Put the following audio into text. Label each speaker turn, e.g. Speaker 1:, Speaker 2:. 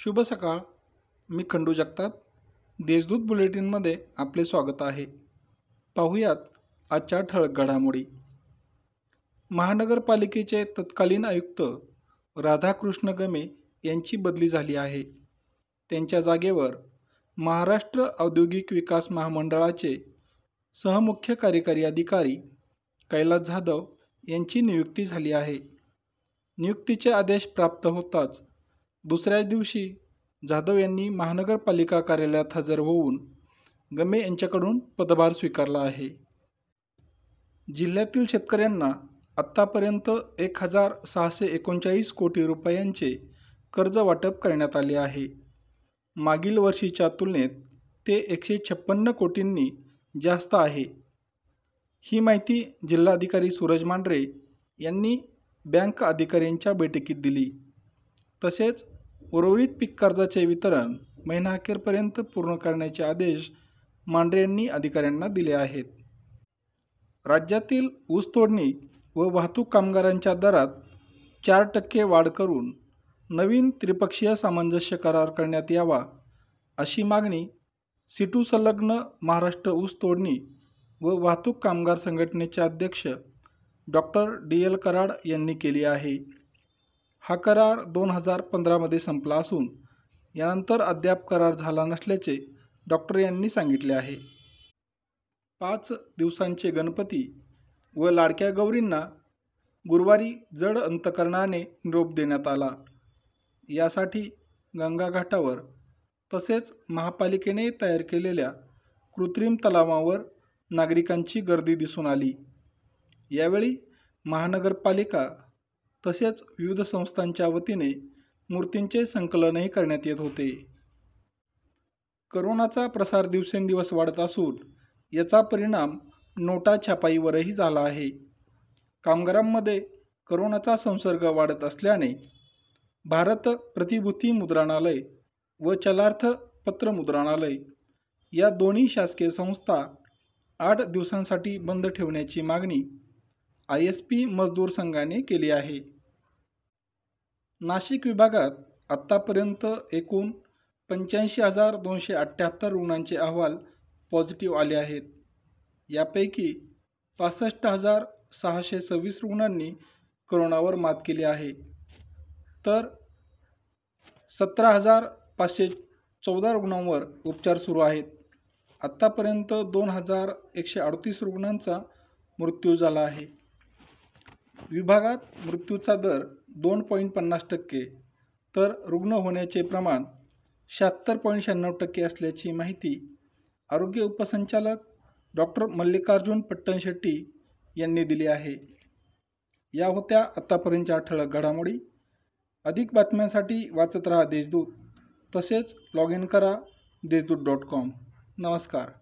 Speaker 1: शुभ सकाळ. मी खंडू जगताप. देशदूत बुलेटिनमध्ये आपले स्वागत आहे. पाहुयात आजच्या ठळक घडामोडी. महानगरपालिकेचे तत्कालीन आयुक्त राधाकृष्ण गमे यांची बदली झाली आहे. त्यांच्या जागेवर महाराष्ट्र औद्योगिक विकास महामंडळाचे सहमुख्य कार्यकारी अधिकारी कैलास जाधव यांची नियुक्ती झाली आहे. नियुक्तीचे आदेश प्राप्त होताच दुसऱ्याच दिवशी जाधव यांनी महानगरपालिका कार्यालयात हजर होऊन गमे यांच्याकडून पदभार स्वीकारला आहे. जिल्ह्यातील शेतकऱ्यांना आत्तापर्यंत एक हजार सहाशे एकोणचाळीस कोटी रुपयांचे कर्ज वाटप करण्यात आले आहे. मागील वर्षीच्या तुलनेत ते एकशे छप्पन्न कोटींनी जास्त आहे. ही माहिती जिल्हाधिकारी सूरज मांढरे यांनी बँक अधिकाऱ्यांच्या बैठकीत दिली. तसेच उर्वरित पीक कर्जाचे वितरण महिनाअखेरपर्यंत पूर्ण करण्याचे आदेश मांढरे यांनी अधिकाऱ्यांना दिले आहेत. राज्यातील ऊसतोडणी व वाहतूक कामगारांच्या दरात चार टक्के वाढ करून नवीन त्रिपक्षीय सामंजस्य करार करण्यात यावा अशी मागणी सिटू संलग्न महाराष्ट्र ऊस तोडणी व वाहतूक कामगार संघटनेचे अध्यक्ष डॉक्टर डी एल कराड यांनी केली आहे. हा करार दोन हजार पंधरामध्ये संपला असून यानंतर अद्याप करार झाला नसल्याचे डॉक्टर यांनी सांगितले आहे. पाच दिवसांचे गणपती व लाडक्या गौरींना गुरुवारी जड अंतकरणाने निरोप देण्यात आला. यासाठी गंगाघाटावर तसेच महापालिकेने तयार केलेल्या कृत्रिम तलावावर नागरिकांची गर्दी दिसून आली. यावेळी महानगरपालिका तसेच विविध संस्थांच्या वतीने मूर्तींचे संकलनही करण्यात येत होते. करोनाचा प्रसार दिवसेंदिवस वाढत असून याचा परिणाम नोटा छापाईवरही झाला आहे. कामगारांमध्ये करोनाचा संसर्ग वाढत असल्याने भारत प्रतिभूती मुद्रणालय व चलार्थ पत्र मुद्रणालय या दोन्ही शासकीय संस्था आठ दिवसांसाठी बंद ठेवण्याची मागणी आय एस पी मजदूर संघाने केली आहे. नाशिक विभागात आत्तापर्यंत एकूण पंच्याऐंशी हजार दोनशे अठ्ठ्याहत्तर रुग्णांचे अहवाल पॉझिटिव्ह आले आहेत. यापैकी पासष्ट हजार सहाशे सव्वीस रुग्णांनी करोनावर मात केली आहे. तर सतरा हजार पाचशे चौदा रुग्णांवर उपचार सुरू आहेत. आत्तापर्यंत दोन हजार एकशे अडतीस रुग्णांचा मृत्यू झाला आहे. विभागात मृत्यूचा दर दोन पॉईंट पन्नास टक्के तर रुग्ण होण्याचे प्रमाण शहात्तर पॉईंट शहाण्णव टक्के असल्याची माहिती आरोग्य उपसंचालक डॉक्टर मल्लिकार्जुन पट्टणशेट्टी यांनी दिली आहे. या होत्या आत्तापर्यंतच्या ठळक घडामोडी. अधिक बातम्यांसाठी वाचत रहा देशदूत. तसेच लॉग इन करा देशदूत डॉट कॉम नमस्कार.